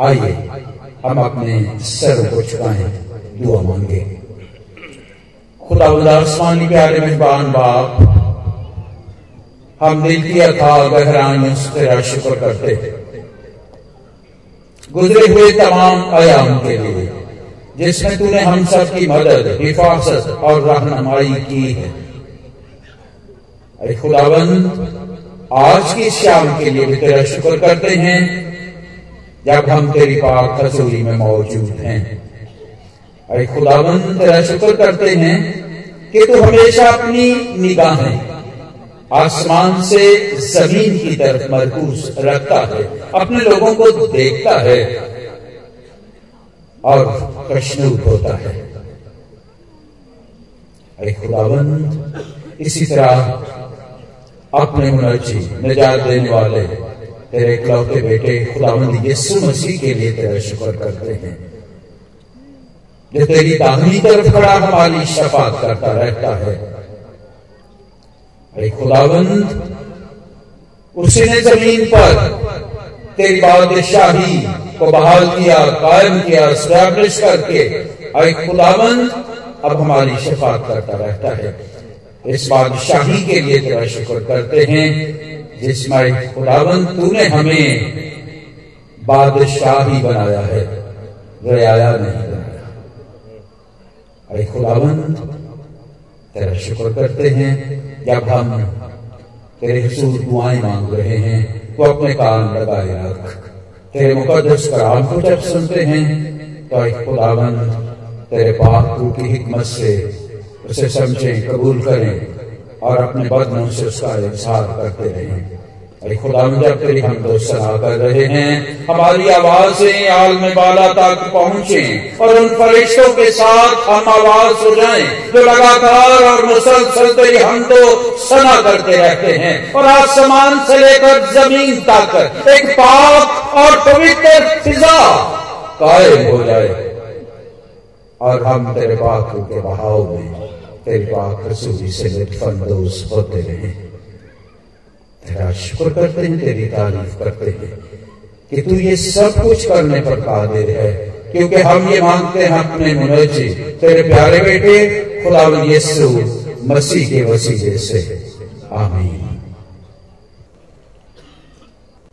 आइए, हम अपने सर को झुकाएँ दुआ मांगे। खुदा आसमानी प्यारे मेहरबान बाप हम दिल की अथा गहराइयों से तेरा शुक्र करते। गुजरे हुए तमाम आयाम के लिए, जिसमें तूने हम सब की मदद, हिफाजत और रहनुमाई की है। अरे खुदाबंद आज की शाम के लिए भी तेरा शुक्र करते हैं। जब हम तेरी पाक हजूरी में मौजूद हैं। अरे खुदाबंद तेरा शुक्र करते हैं कि तू हमेशा अपनी निगाहें आसमान से ज़मीन की तरफ़ मरकूज रखता है, अपने लोगों को देखता है और कशनूद होता है। अरे खुदाबंद इसी तरह अपने मुनर्जी निजात देने वाले तेरे इकलौते बेटे खुदाबंद यीशु मसीह के लिए तेरा शुक्र करते हैं। जो तेरी दाहिनी तरफ़ खड़ा हमारी शफात करता रहता है। अरे खुदाबंद उसी ने ज़मीन पर तेरी बादशाही को बहाल किया, कायम किया, स्टैब्लिश करके, अरे खुदाबंद अब हमारी शफात करता रहता है। इस बादशाही के लिए तेरा शुक्र करते हैं। जिसमें खुदाबंद तूने हमें बादशाही बनाया है, रियाया नहीं बनाया। अरे खुदाबंद तेरा शुक्र करते हैं जब हम तेरे हसूर दुआएँ मांग रहे हैं तो अपने कान लगाए रख। तेरे मुकदस कराम को जब सुनते हैं तो खुदाबंद तेरे पाक की हिकमत से उसे समझें, कबूल करें। और अपने बदनों से उसका इजहार करते रहे। अरे खुदा तेरी हम तो सलाह कर रहे हैं, हमारी आवाज़ें आलम बाला तक पहुँचे और उन फरिश्तों के साथ हम आवाज़ हो जाएँ जो लगातार और मुसलसल तेरी हम तो सना करते रहते हैं और आसमान से लेकर ज़मीन तक एक पाप और पवित्र फिजा कायम हो जाए। और हम तेरे पाक के बहाव में तेरी पाक रसूली से लुत्फानंदोज होते रहे। तेरा शुक्र करते हैं, तेरी तारीफ़ करते हैं कि तू ये सब कुछ करने पर कादिर है, क्योंकि हम ये मांगते हैं अपने मुनजी तेरे प्यारे बेटे, खुदा यीशु मसीह के वसीले से। आमीन।